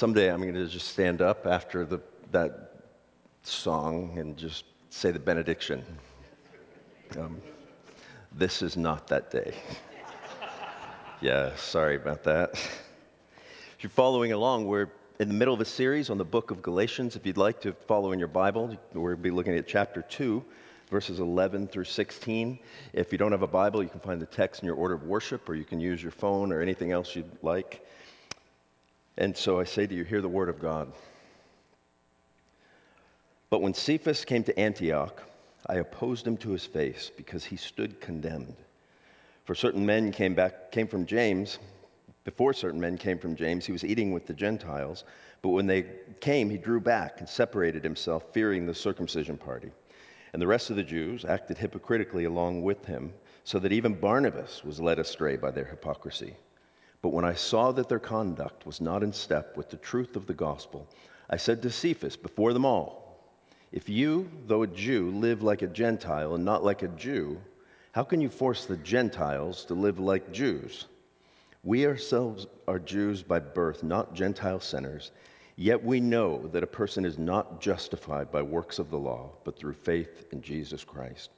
Someday I'm going to just stand up after the, that song and just say the benediction. Um, this is not that day. yeah, sorry about that. If you're following along, we're in the middle of a series on the book of Galatians. If you'd like to follow in your Bible, we'll be looking at chapter 2, verses 11 through 16. If you don't have a Bible, you can find the text in your order of worship, or you can use your phone or anything else you'd like. And so I say to you, hear the word of God. But when Cephas came to Antioch, I opposed him to his face because he stood condemned. For certain men came back came from James, before certain men came from James, he was eating with the Gentiles, but when they came, he drew back and separated himself, fearing the circumcision party. And the rest of the Jews acted hypocritically along with him, so that even Barnabas was led astray by their hypocrisy. But when I saw that their conduct was not in step with the truth of the gospel, I said to Cephas before them all, If you, though a Jew, live like a Gentile and not like a Jew, how can you force the Gentiles to live like Jews? We ourselves are Jews by birth, not Gentile sinners, yet we know that a person is not justified by works of the law, but through faith in Jesus Christ.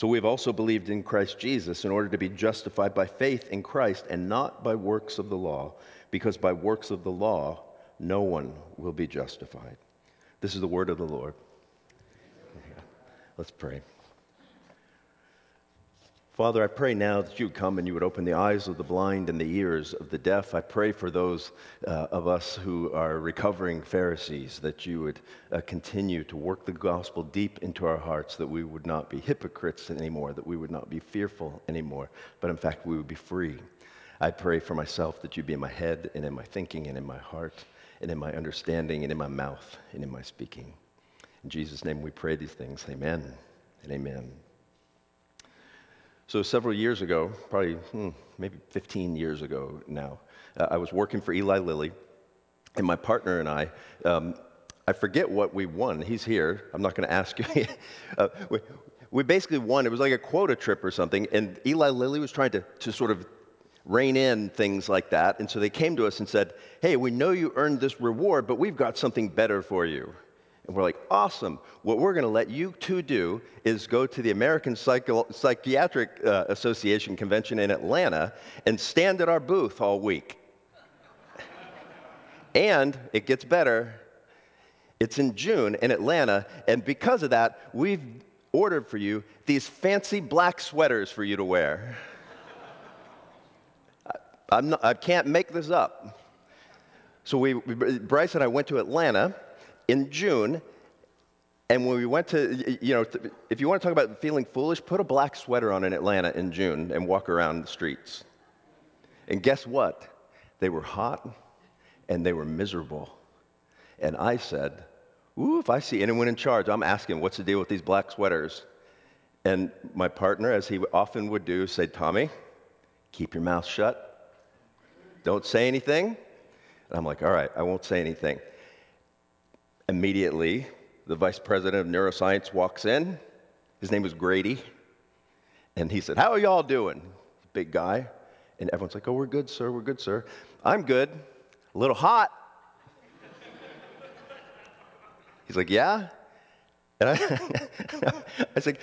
So we have also believed in Christ Jesus in order to be justified by faith in Christ and not by works of the law, because by works of the law no one will be justified. This is the word of the Lord. Let's pray. Father, I pray now that you would come and you would open the eyes of the blind and the ears of the deaf. I pray for those uh, of us who are recovering Pharisees that you would uh, continue to work the gospel deep into our hearts, that we would not be hypocrites anymore, that we would not be fearful anymore, but in fact we would be free. I pray for myself that you be in my head and in my thinking and in my heart and in my understanding and in my mouth and in my speaking. In Jesus' name we pray these things. Amen and amen. So, several years ago, probably hmm, maybe 15 years ago now, uh, I was working for Eli Lilly, and my partner and I, um, I forget what we won. He's here. I'm not going to ask you. uh, we, we, basically won. It was like a quota trip or something, and Eli Lilly was trying to, to sort of rein in things like that. And so they came to us and said, Hey, we know you earned this reward, but we've got something better for you. And we're like, awesome. What we're going to let you two do is go to the American Psycho- Psychiatric uh, Association convention in Atlanta and stand at our booth all week. and it gets better. It's in June in Atlanta, and because of that, we've ordered for you these fancy black sweaters for you to wear. I, not, I can't make this up. So we, Bryce and I went to Atlanta in June, and when we went to, you know, if you want to talk about feeling foolish, put a black sweater on in Atlanta in June and walk around the streets. And guess what? They were hot and they were miserable. And I said, Ooh, if I see anyone in charge, I'm asking, what's the deal with these black sweaters? And my partner, as he often would do, said, Tommy, keep your mouth shut. Don't say anything. And I'm like, all right, I won't say anything. Immediately, the vice president of neuroscience walks in. His name was Grady. And he said, How are y'all doing? Big guy. And everyone's like, Oh, we're good, sir. We're good, sir. I'm good. A little hot. He's like, Yeah? And I, I said,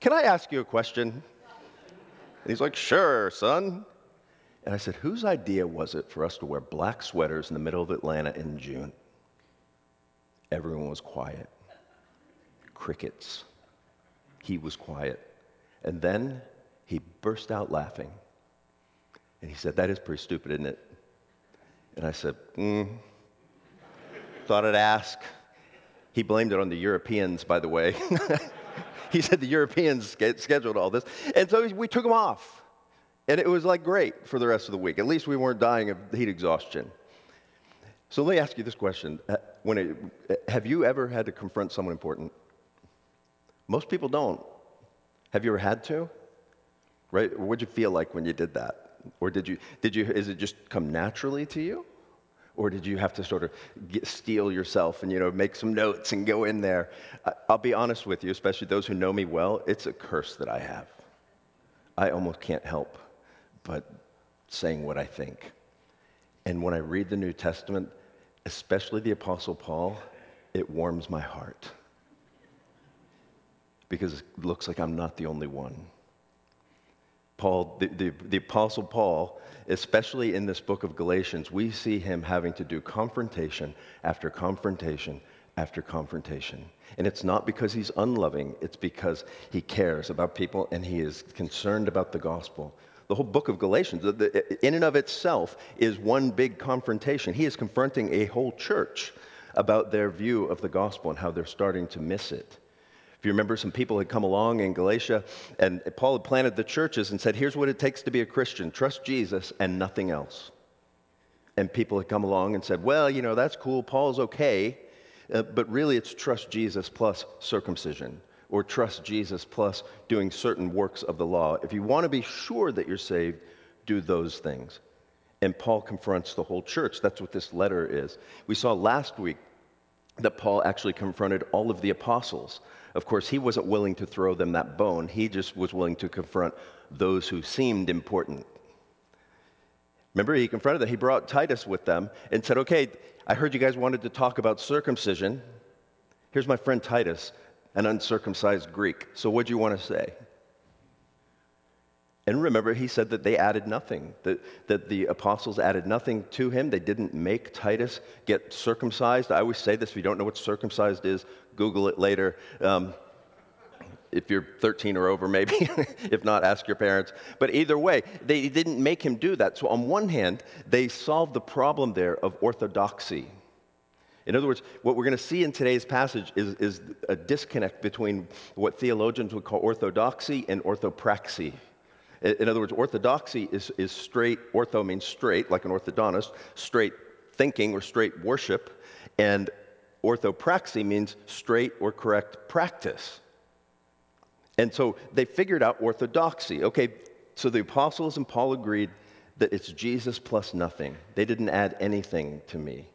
Can I ask you a question? And he's like, Sure, son. And I said, Whose idea was it for us to wear black sweaters in the middle of Atlanta in June? Everyone was quiet. Crickets. He was quiet. And then he burst out laughing. And he said, That is pretty stupid, isn't it? And I said, Hmm. Thought I'd ask. He blamed it on the Europeans, by the way. he said the Europeans scheduled all this. And so we took him off. And it was like great for the rest of the week. At least we weren't dying of heat exhaustion. So let me ask you this question. When it, have you ever had to confront someone important? Most people don't. Have you ever had to? Right? What did you feel like when you did that? Or did you, did you, is it just come naturally to you? Or did you have to sort of get, steel yourself and, you know, make some notes and go in there? I, I'll be honest with you, especially those who know me well, it's a curse that I have. I almost can't help but saying what I think. And when I read the New Testament, especially the Apostle Paul, it warms my heart because it looks like I'm not the only one. Paul, the, the, the, Apostle Paul, especially in this book of Galatians, we see him having to do confrontation after confrontation after confrontation. And it's not because he's unloving, it's because he cares about people and he is concerned about the gospel. The whole book of Galatians, in and of itself, is one big confrontation. He is confronting a whole church about their view of the gospel and how they're starting to miss it. If you remember, some people had come along in Galatia, and Paul had planted the churches and said, Here's what it takes to be a Christian trust Jesus and nothing else. And people had come along and said, Well, you know, that's cool. Paul's okay. Uh, but really, it's trust Jesus plus circumcision, or trust Jesus plus doing certain works of the law. If you want to be sure that you're saved, do those things. And Paul confronts the whole church. That's what this letter is. We saw last week that Paul actually confronted all of the apostles. Of course, he wasn't willing to throw them that bone, he just was willing to confront those who seemed important. Remember, he confronted them. He brought Titus with them and said, Okay, I heard you guys wanted to talk about circumcision. Here's my friend Titus, an uncircumcised Greek. So, what do you want to say? And remember, he said that they added nothing, that, that the apostles added nothing to him. They didn't make Titus get circumcised. I always say this if you don't know what circumcised is, Google it later. Um, if you're 13 or over, maybe. if not, ask your parents. But either way, they didn't make him do that. So, on one hand, they solved the problem there of orthodoxy. In other words, what we're going to see in today's passage is, is a disconnect between what theologians would call orthodoxy and orthopraxy. In other words, orthodoxy is, is straight, ortho means straight, like an orthodontist, straight thinking or straight worship, and orthopraxy means straight or correct practice. And so they figured out orthodoxy. Okay, so the apostles and Paul agreed that it's Jesus plus nothing. They didn't add anything to me.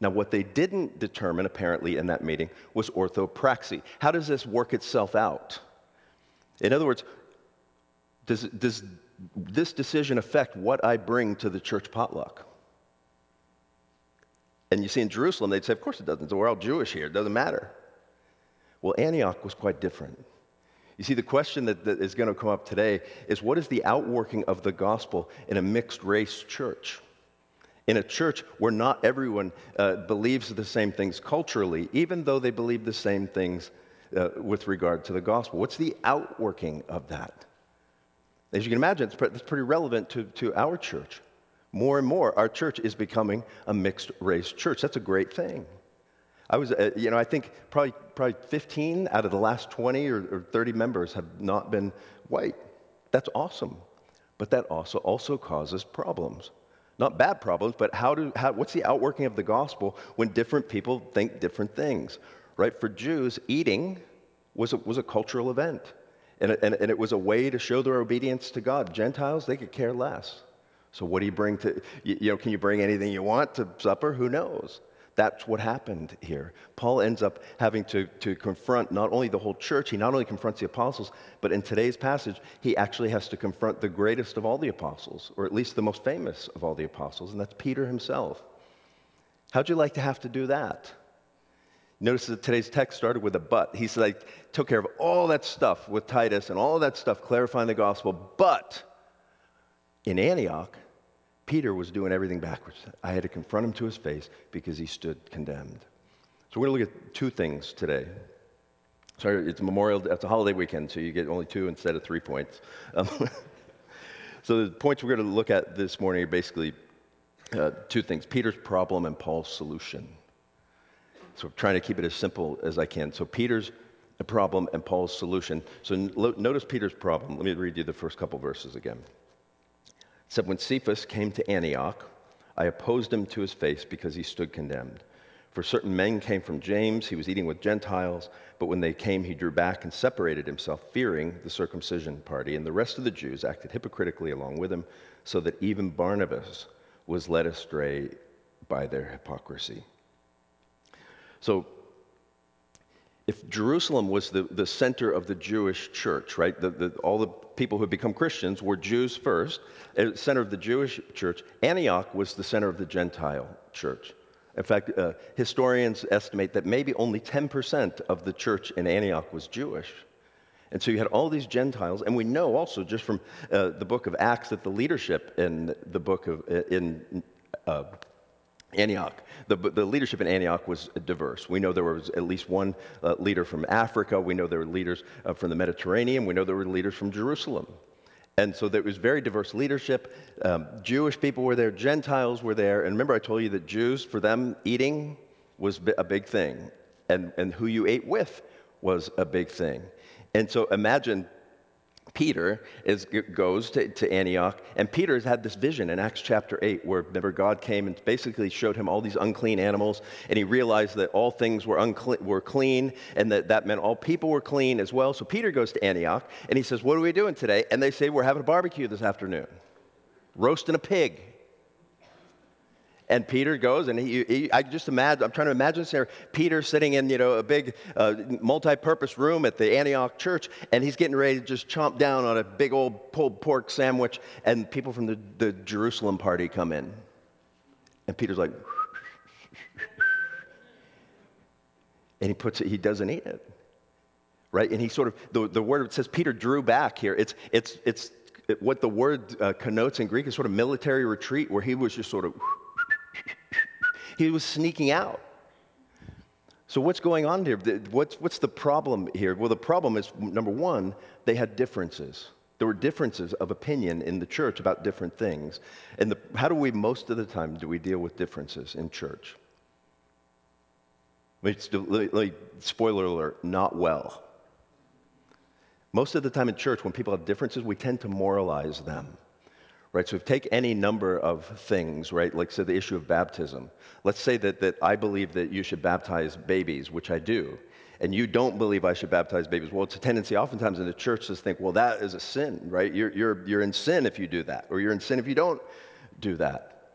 Now, what they didn't determine, apparently, in that meeting was orthopraxy. How does this work itself out? In other words, does, does this decision affect what I bring to the church potluck? And you see, in Jerusalem, they'd say, Of course it doesn't. We're all Jewish here. It doesn't matter. Well, Antioch was quite different. You see, the question that, that is going to come up today is what is the outworking of the gospel in a mixed race church? In a church where not everyone uh, believes the same things culturally, even though they believe the same things uh, with regard to the gospel. What's the outworking of that? As you can imagine, it's, pretty relevant to, to our church. More and more, our church is becoming a mixed race church. That's a great thing. I was, uh, you know, I think probably, probably 15 out of the last 20 or, or 30 members have not been white. That's awesome. But that also, also causes problems. Not bad problems, but how do, how, what's the outworking of the gospel when different people think different things? Right? For Jews, eating was a, was a cultural event. And, and, and it was a way to show their obedience to God. Gentiles, they could care less. So, what do you bring to, you, you know, can you bring anything you want to supper? Who knows? That's what happened here. Paul ends up having to, to confront not only the whole church, he not only confronts the apostles, but in today's passage, he actually has to confront the greatest of all the apostles, or at least the most famous of all the apostles, and that's Peter himself. How'd you like to have to do that? Notice that today's text started with a but. He said, I took care of all that stuff with Titus and all that stuff clarifying the gospel, but in Antioch, Peter was doing everything backwards. I had to confront him to his face because he stood condemned. So we're going to look at two things today. Sorry, it's Memorial, it's a holiday weekend, so you get only two instead of three points. Um, so the points we're going to look at this morning are basically uh, two things Peter's problem and Paul's solution. So I'm trying to keep it as simple as I can. So Peter's problem and Paul's solution. So notice Peter's problem. Let me read you the first couple verses again. Said, When Cephas came to Antioch, I opposed him to his face because he stood condemned. For certain men came from James, he was eating with Gentiles, but when they came, he drew back and separated himself, fearing the circumcision party. And the rest of the Jews acted hypocritically along with him, so that even Barnabas was led astray by their hypocrisy. So, if Jerusalem was the, the center of the Jewish church, right, the, the, all the people who had become Christians were Jews first, the center of the Jewish church, Antioch was the center of the Gentile church. In fact, uh, historians estimate that maybe only 10% of the church in Antioch was Jewish. And so you had all these Gentiles, and we know also just from uh, the book of Acts that the leadership in the book of in uh, Antioch, the, the leadership in Antioch was diverse. We know there was at least one uh, leader from Africa. We know there were leaders uh, from the Mediterranean. We know there were leaders from Jerusalem. And so there was very diverse leadership. Um, Jewish people were there, Gentiles were there. And remember, I told you that Jews, for them, eating was a big thing, and, and who you ate with was a big thing. And so imagine Peter is, goes to, to, Antioch, and Peter has had this vision in Acts chapter 8 where remember God came and basically showed him all these unclean animals, and he realized that all things were, unclean, were clean, and that that meant all people were clean as well. So Peter goes to Antioch, and he says, What are we doing today? And they say, We're having a barbecue this afternoon, roasting a pig. And Peter goes, and he, he, I just imagine, I'm trying to imagine here, Peter sitting in, you know, a big uh, multi-purpose room at the Antioch church, and he's getting ready to just chomp down on a big old pulled pork sandwich, and people from the, the Jerusalem party come in. And Peter's like, and he puts it, he doesn't eat it. Right? And he sort of, the, the word says Peter drew back here. It's, it's, it's, it, what the word uh, connotes in Greek is sort of military retreat, where he was just sort of he was sneaking out. So, what's going on here? What's, what's the problem here? Well, the problem is number one, they had differences. There were differences of opinion in the church about different things. And the, how do we, most of the time, do we deal with differences in church? Spoiler alert, not well. Most of the time in church, when people have differences, we tend to moralize them right? So if take any number of things, right? Like say the issue of baptism. Let's say that, that I believe that you should baptize babies, which I do, and you don't believe I should baptize babies. Well, it's a tendency oftentimes in the church to think, well, that is a sin, right? You're, you're, you're in sin if you do that, or you're in sin if you don't do that.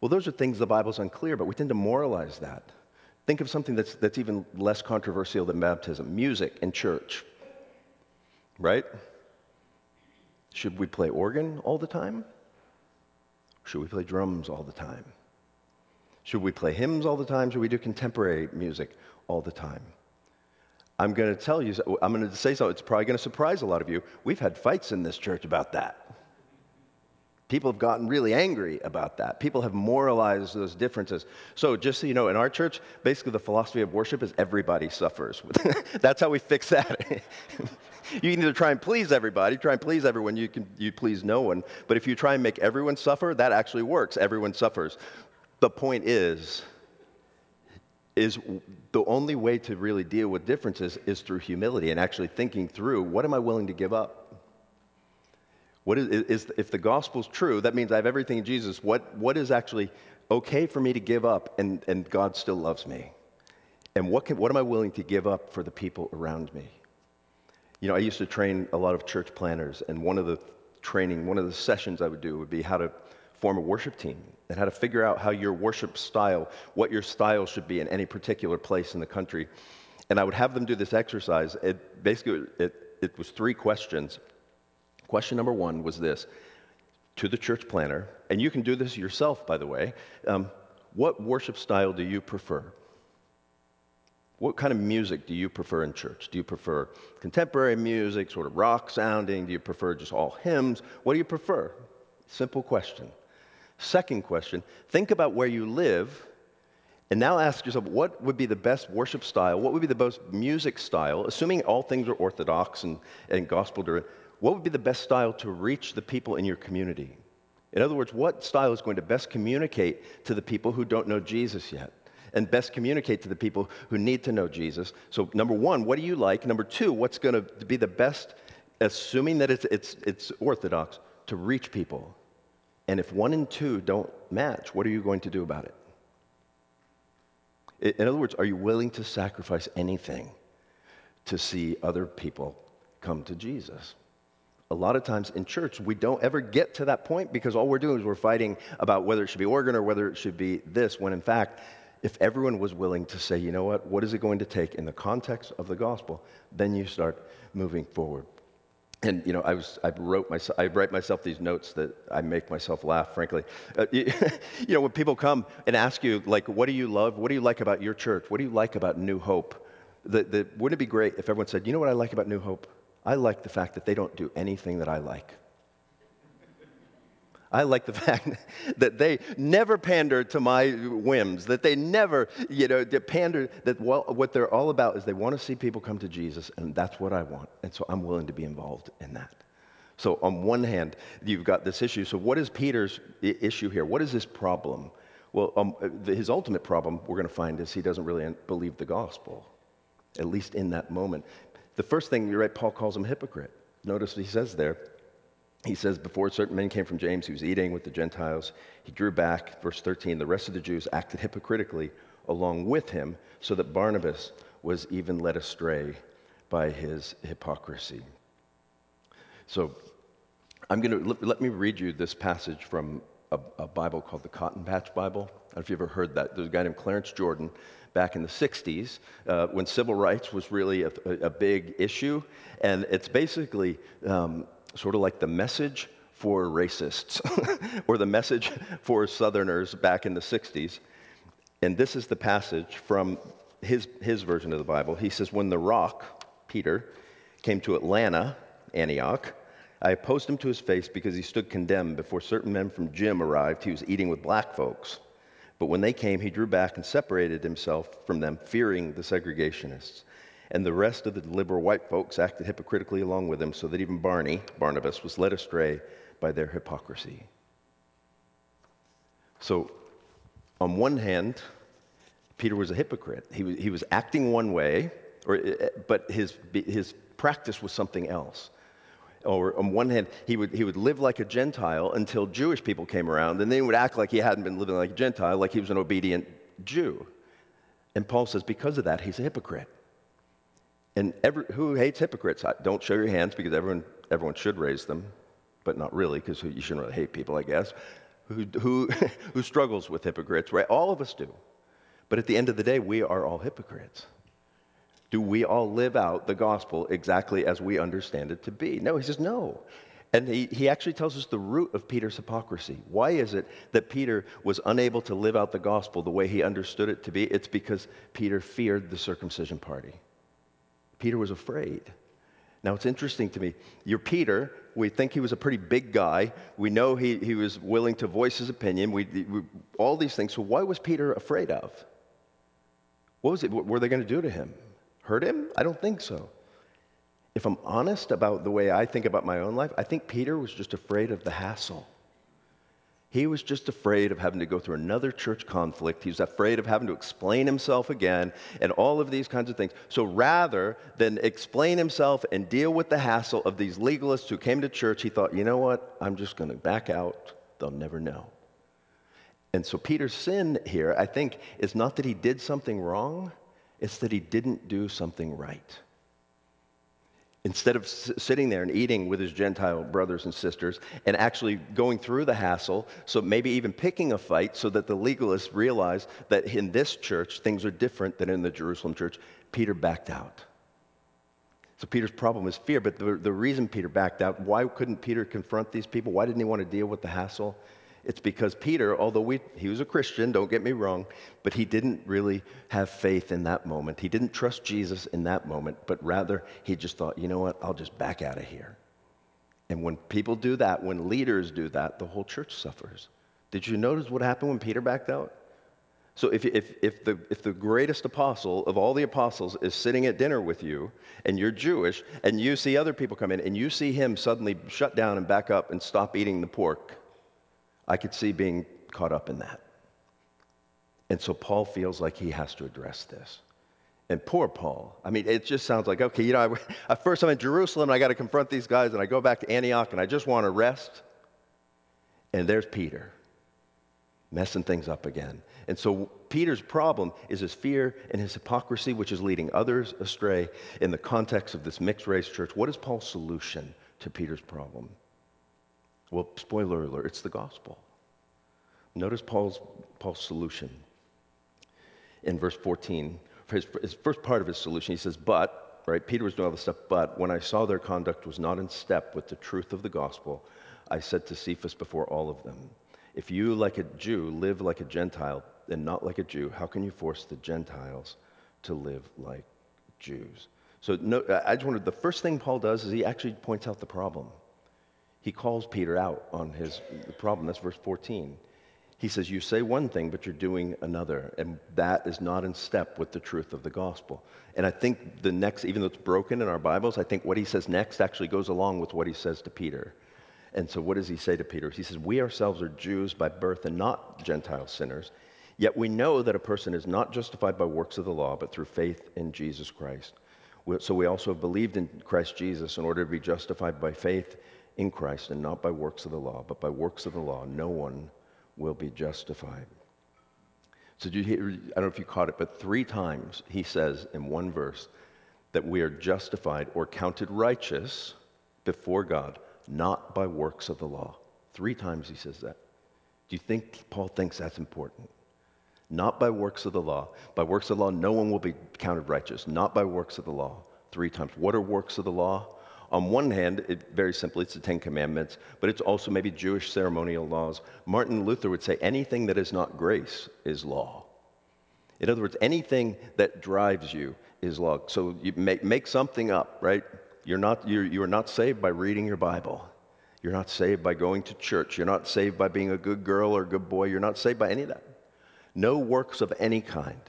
Well, those are things the Bible's unclear, but we tend to moralize that. Think of something that's, that's even less controversial than baptism music in church, right? Should we play organ all the time? Should we play drums all the time? Should we play hymns all the time? Should we do contemporary music all the time? I'm going to tell you, I'm going to say something, it's probably going to surprise a lot of you. We've had fights in this church about that. People have gotten really angry about that. People have moralized those differences. So, just so you know, in our church, basically the philosophy of worship is everybody suffers. That's how we fix that. you can either try and please everybody, try and please everyone, you can you please no one. But if you try and make everyone suffer, that actually works. Everyone suffers. The point is, is the only way to really deal with differences is through humility and actually thinking through what am I willing to give up? What is, is if the gospel's true, that means I have everything in Jesus. What, what is actually okay for me to give up and, and God still loves me? And what, can, what am I willing to give up for the people around me? You know, I used to train a lot of church planners, and one of the training, one of the sessions I would do would be how to form a worship team and how to figure out how your worship style, what your style should be in any particular place in the country. And I would have them do this exercise. It basically it, it was three questions. Question number one was this to the church planner, and you can do this yourself, by the way. Um, what worship style do you prefer? What kind of music do you prefer in church? Do you prefer contemporary music, sort of rock sounding? Do you prefer just all hymns? What do you prefer? Simple question. Second question think about where you live and now ask yourself what would be the best worship style? What would be the best music style, assuming all things are orthodox and, and gospel driven? What would be the best style to reach the people in your community? In other words, what style is going to best communicate to the people who don't know Jesus yet? and best communicate to the people who need to know Jesus. So, number one, what do you like? Number two, what's going to be the best, assuming that it's, it's, it's orthodox, to reach people? And if one and two don't match, what are you going to do about it? In other words, are you willing to sacrifice anything to see other people come to Jesus? A lot of times in church, we don't ever get to that point because all we're doing is we're fighting about whether it should be organ or whether it should be this, when in fact, if everyone was willing to say, you know what, what is it going to take in the context of the gospel, then you start moving forward. and you know, I was I wrote myself I write myself these notes that I make myself laugh. Frankly, uh, you, you, know, when people come and ask you like, "What do you love? What do you like about your church? What do you like about New Hope?" The, the, wouldn't it be great if everyone said, "You know what I like about New Hope? I like the fact that they don't do anything that I like." I like the fact that they never pander to my whims, that they never, you know, pander, that well, what they're all about is they want to see people come to Jesus, and that's what I want. And so I'm willing to be involved in that. So, on one hand, you've got this issue. So, what is Peter's issue here? What is his problem? Well, um, his ultimate problem, we're going to find, is he doesn't really believe the gospel, at least in that moment. The first thing, you're right, Paul calls him hypocrite. Notice what he says there he says, Before certain men came from James, he was eating with the Gentiles. He drew back. Verse 13 the rest of the Jews acted hypocritically along with him, so that Barnabas was even led astray by his hypocrisy. So I'm going to let me read you this passage from a, a, Bible called the Cotton Patch Bible. I don't know if you've ever heard that. There's a guy named Clarence Jordan back in the 60s uh, when civil rights was really a, a, big issue. And it's basically um, sort of like the message for racists or the message for Southerners back in the 60s. And this is the passage from his, his version of the Bible. He says, When the rock, Peter, came to Atlanta, Antioch, I opposed him to his face because he stood condemned before certain men from Jim arrived. He was eating with black folks. But when they came, he drew back and separated himself from them, fearing the segregationists and the rest of the liberal white folks acted hypocritically along with him, so that even Barney, Barnabas, was led astray by their hypocrisy. So, on one hand, Peter was a hypocrite. He was, he was acting one way, or, eh, eh, but his, his practice was something else. Or on one hand, he would, he would live like a Gentile until Jewish people came around, and then he would act like he hadn't been living like a Gentile, like he was an obedient Jew. And Paul says, because of that, he's a hypocrite. And every, who hates hypocrites? Don't show your hands because everyone, everyone should raise them, but not really because you shouldn't really hate people, I guess. Who, who, who struggles with hypocrites, right? All of us do. But at the end of the day, we are all hypocrites. Do we all live out the gospel exactly as we understand it to be? No, he says no. And he, he actually tells us the root of Peter's hypocrisy. Why is it that Peter was unable to live out the gospel the way he understood it to be? It's because Peter feared the circumcision party. Peter was afraid. Now, it's interesting to me. You're Peter. We think he was a pretty big guy. We know he, he was willing to voice his opinion. We, we all these things. So, why was Peter afraid of? What was it? What were they going to do to him? Hurt him? I don't think so. If I'm honest about the way I think about my own life, I think Peter was just afraid of the hassle. He was just afraid of having to go through another church conflict. He was afraid of having to explain himself again and all of these kinds of things. So rather than explain himself and deal with the hassle of these legalists who came to church, he thought, you know what? I'm just going to back out. They'll never know. And so Peter's sin here, I think, is not that he did something wrong, it's that he didn't do something right. Instead of sitting there and eating with his Gentile brothers and sisters and actually going through the hassle, so maybe even picking a fight so that the legalists realize that in this church things are different than in the Jerusalem church, Peter backed out. So Peter's problem is fear, but the, the reason Peter backed out, why couldn't Peter confront these people? Why didn't he want to deal with the hassle? It's because Peter, although we, he was a Christian, don't get me wrong, but he didn't really have faith in that moment. He didn't trust Jesus in that moment, but rather he just thought, you know what, I'll just back out of here. And when people do that, when leaders do that, the whole church suffers. Did you notice what happened when Peter backed out? So if, if, if, the, if the greatest apostle of all the apostles is sitting at dinner with you and you're Jewish and you see other people come in and you see him suddenly shut down and back up and stop eating the pork, I could see being caught up in that. And so Paul feels like he has to address this. And poor Paul. I mean, it just sounds like, okay, you know, I, first I'm in Jerusalem and I got to confront these guys, and I go back to Antioch and I just want to rest. And there's Peter messing things up again. And so Peter's problem is his fear and his hypocrisy, which is leading others astray in the context of this mixed race church. What is Paul's solution to Peter's problem? Well, spoiler alert, it's the gospel. Notice Paul's, Paul's solution in verse 14. For his, his first part of his solution, he says, But, right? Peter was doing all this stuff, but when I saw their conduct was not in step with the truth of the gospel, I said to Cephas before all of them, If you, like a Jew, live like a Gentile and not like a Jew, how can you force the Gentiles to live like Jews? So no, I just wondered, the first thing Paul does is he actually points out the problem. He calls Peter out on his problem. That's verse 14. He says, You say one thing, but you're doing another. And that is not in step with the truth of the gospel. And I think the next, even though it's broken in our Bibles, I think what he says next actually goes along with what he says to Peter. And so, what does he say to Peter? He says, We ourselves are Jews by birth and not Gentile sinners. Yet we know that a person is not justified by works of the law, but through faith in Jesus Christ. So we also have believed in Christ Jesus in order to be justified by faith in Christ and not by works of the law. But by works of the law, no one will be justified. So, you hear, I don't know if you caught it, but three times he says in one verse that we are justified or counted righteous before God, not by works of the law. Three times he says that. Do you think Paul thinks that's important? Not by works of the law. By works of the law, no one will be counted righteous. Not by works of the law. Three times. What are works of the law? On one hand, it, very simply, it's the Ten Commandments, but it's also maybe Jewish ceremonial laws. Martin Luther would say anything that is not grace is law. In other words, anything that drives you is law. So you make, make something up, right? You're not, you're, you are not saved by reading your Bible. You're not saved by going to church. You're not saved by being a good girl or a good boy. You're not saved by any of that. No works of any kind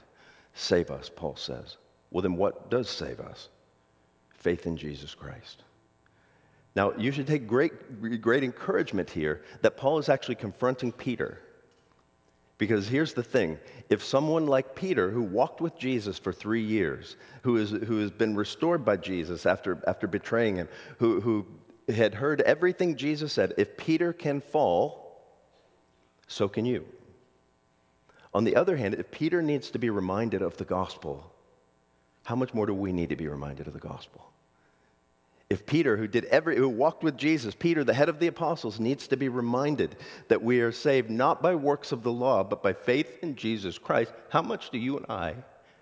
save us, Paul says. Well, then what does save us? Faith in Jesus Christ. Now, you should take great, great encouragement here that Paul is actually confronting Peter. Because here's the thing if someone like Peter, who walked with Jesus for three years, who, is, who has been restored by Jesus after, after betraying him, who, who had heard everything Jesus said, if Peter can fall, so can you. On the other hand, if Peter needs to be reminded of the gospel, how much more do we need to be reminded of the gospel? If Peter, who did every, who walked with Jesus, Peter, the head of the apostles, needs to be reminded that we are saved not by works of the law, but by faith in Jesus Christ, how much do you and I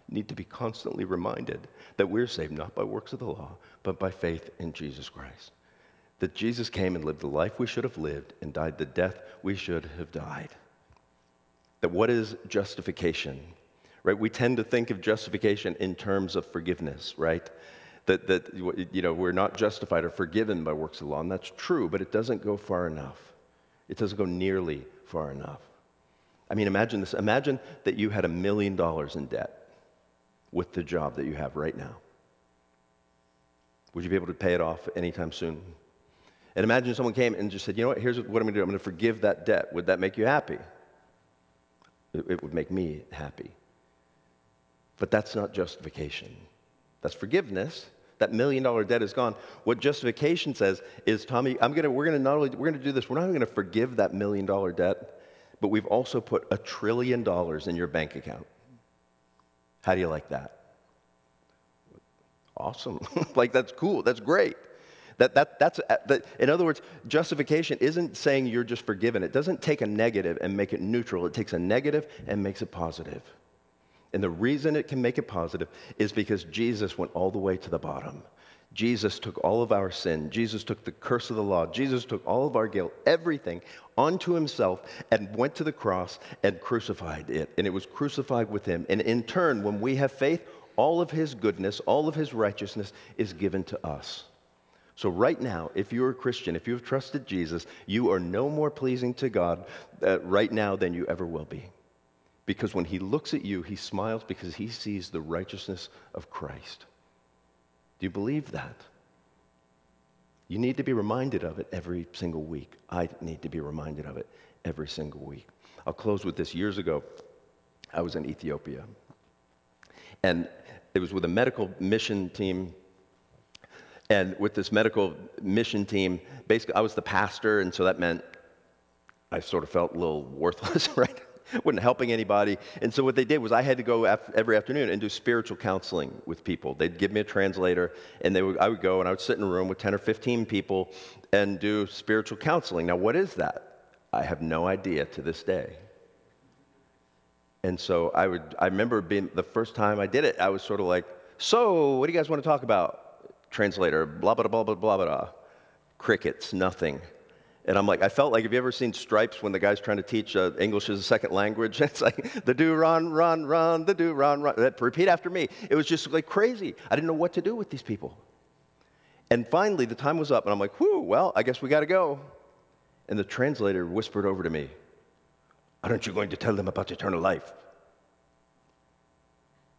need to be constantly reminded that we're saved not by works of the law, but by faith in Jesus Christ? That Jesus came and lived the life we should have lived and died the death we should have died. That what is justification? Right? We tend to think of justification in terms of forgiveness, right? That, that you know, we're not justified or forgiven by works of the law, and that's true, but it doesn't go far enough. It doesn't go nearly far enough. I mean, imagine this. Imagine that you had a million dollars in debt with the job that you have right now. Would you be able to pay it off anytime soon? And imagine someone came and just said, you know what, here's what I'm going to do. I'm going to forgive that debt. Would that make you happy? It, it would make me happy. But that's not justification. That's forgiveness, that million dollar debt is gone. What justification says is, Tommy, I'm gonna, we're gonna not only, we're gonna do this, we're not only gonna forgive that million dollar debt, but we've also put a trillion dollars in your bank account. How do you like that? Awesome. like, that's cool. That's great. That, that, that's, uh, that, in other words, justification isn't saying you're just forgiven. It doesn't take a negative and make it neutral. It takes a negative and makes it positive. And the reason it can make it positive is because Jesus went all the way to the bottom. Jesus took all of our sin. Jesus took the curse of the law. Jesus took all of our guilt, everything, onto himself and went to the cross and crucified it. And it was crucified with him. And in turn, when we have faith, all of his goodness, all of his righteousness is given to us. So, right now, if you're a Christian, if you've trusted Jesus, you are no more pleasing to God uh, right now than you ever will be. Because when he looks at you, he smiles because he sees the righteousness of Christ. Do you believe that? You need to be reminded of it every single week. I need to be reminded of it every single week. I'll close with this. Years ago, I was in Ethiopia. And it was with a medical mission team. And with this medical mission team, basically, I was the pastor, and so that meant I sort of felt a little worthless, right? wasn't helping anybody. And so what they did was I had to go af- every afternoon and do spiritual counseling with people. They'd give me a translator, and they would, I would go and I would sit in a room with 10 or 15 people and do spiritual counseling. Now, what is that? I have no idea to this day. And so I would, I remember being the first time I did it, I was sort of like, So, what do you guys want to talk about? Translator, blah, blah, blah, blah, blah, blah. Crickets, nothing. And I'm like, I felt like, have you ever seen Stripes when the guy's trying to teach uh, English as a second language? It's like, the do run, run, run, the do run, run. Repeat after me. It was just like crazy. I didn't know what to do with these people. And finally, the time was up, and I'm like, whew, well, I guess we got to go. And the translator whispered over to me, Aren't you going to tell them about eternal life?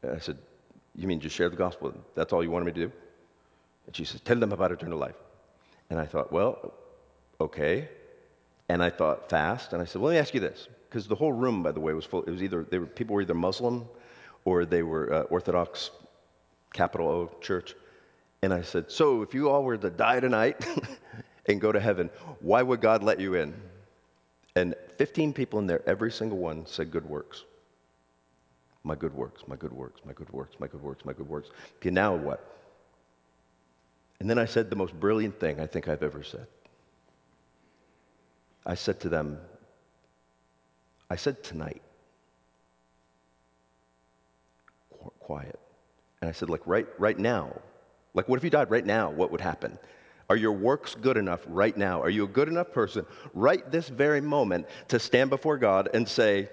And I said, You mean just share the gospel? That's all you wanted me to do? And she said, Tell them about eternal life. And I thought, Well, okay. And I thought fast, and I said, well, let me ask you this, because the whole room, by the way, was full. It was either they were, people were either Muslim or they were uh, Orthodox, capital O church. And I said, so if you all were to die tonight and go to heaven, why would God let you in? And 15 people in there, every single one said good works. My good works, my good works, my good works, my good works, my good works. Okay, now what? And then I said the most brilliant thing I think I've ever said. I said to them, I said tonight, quiet. And I said, like, right, right now, like, what if you died right now? What would happen? Are your works good enough right now? Are you a good enough person right this very moment to stand before God and say,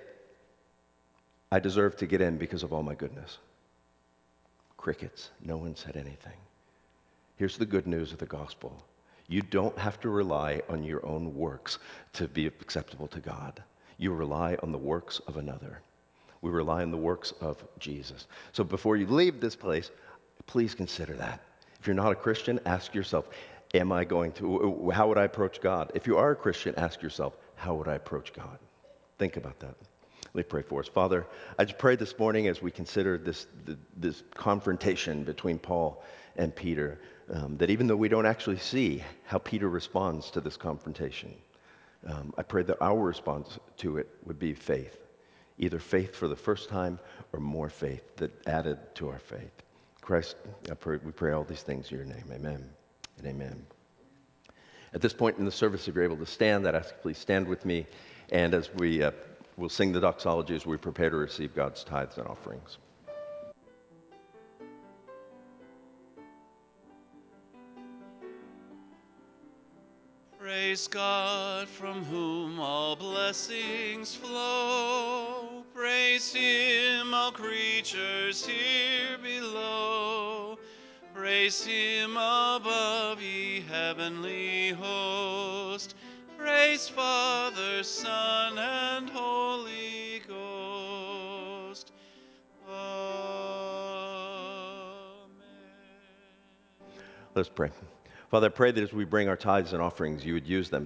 I deserve to get in because of all my goodness? Crickets. No one said anything. Here's the good news of the gospel you don't have to rely on your own works to be acceptable to God. You rely on the works of another. We rely on the works of Jesus. So before you leave this place, please consider that. If you're not a Christian, ask yourself, am I going to, how would I approach God? If you are a Christian, ask yourself, how would I approach God? Think about that. Let me pray for us. Father, I just pray this morning as we consider this, this confrontation between Paul and Peter um, that even though we don't actually see how Peter responds to this confrontation, um, I pray that our response to it would be faith, either faith for the first time or more faith that added to our faith. Christ, pray, we pray all these things in your name. Amen and amen. At this point in the service, if you're able to stand, I'd ask you please stand with me. And as we uh, will sing the doxology as we prepare to receive God's tithes and offerings. Praise God from whom all blessings flow. Praise Him, all creatures here below. Praise Him above, ye heavenly host. Praise Father, Son, and Holy Ghost. Amen. Let's pray. Father, I pray that as we bring our tithes and offerings, you would use them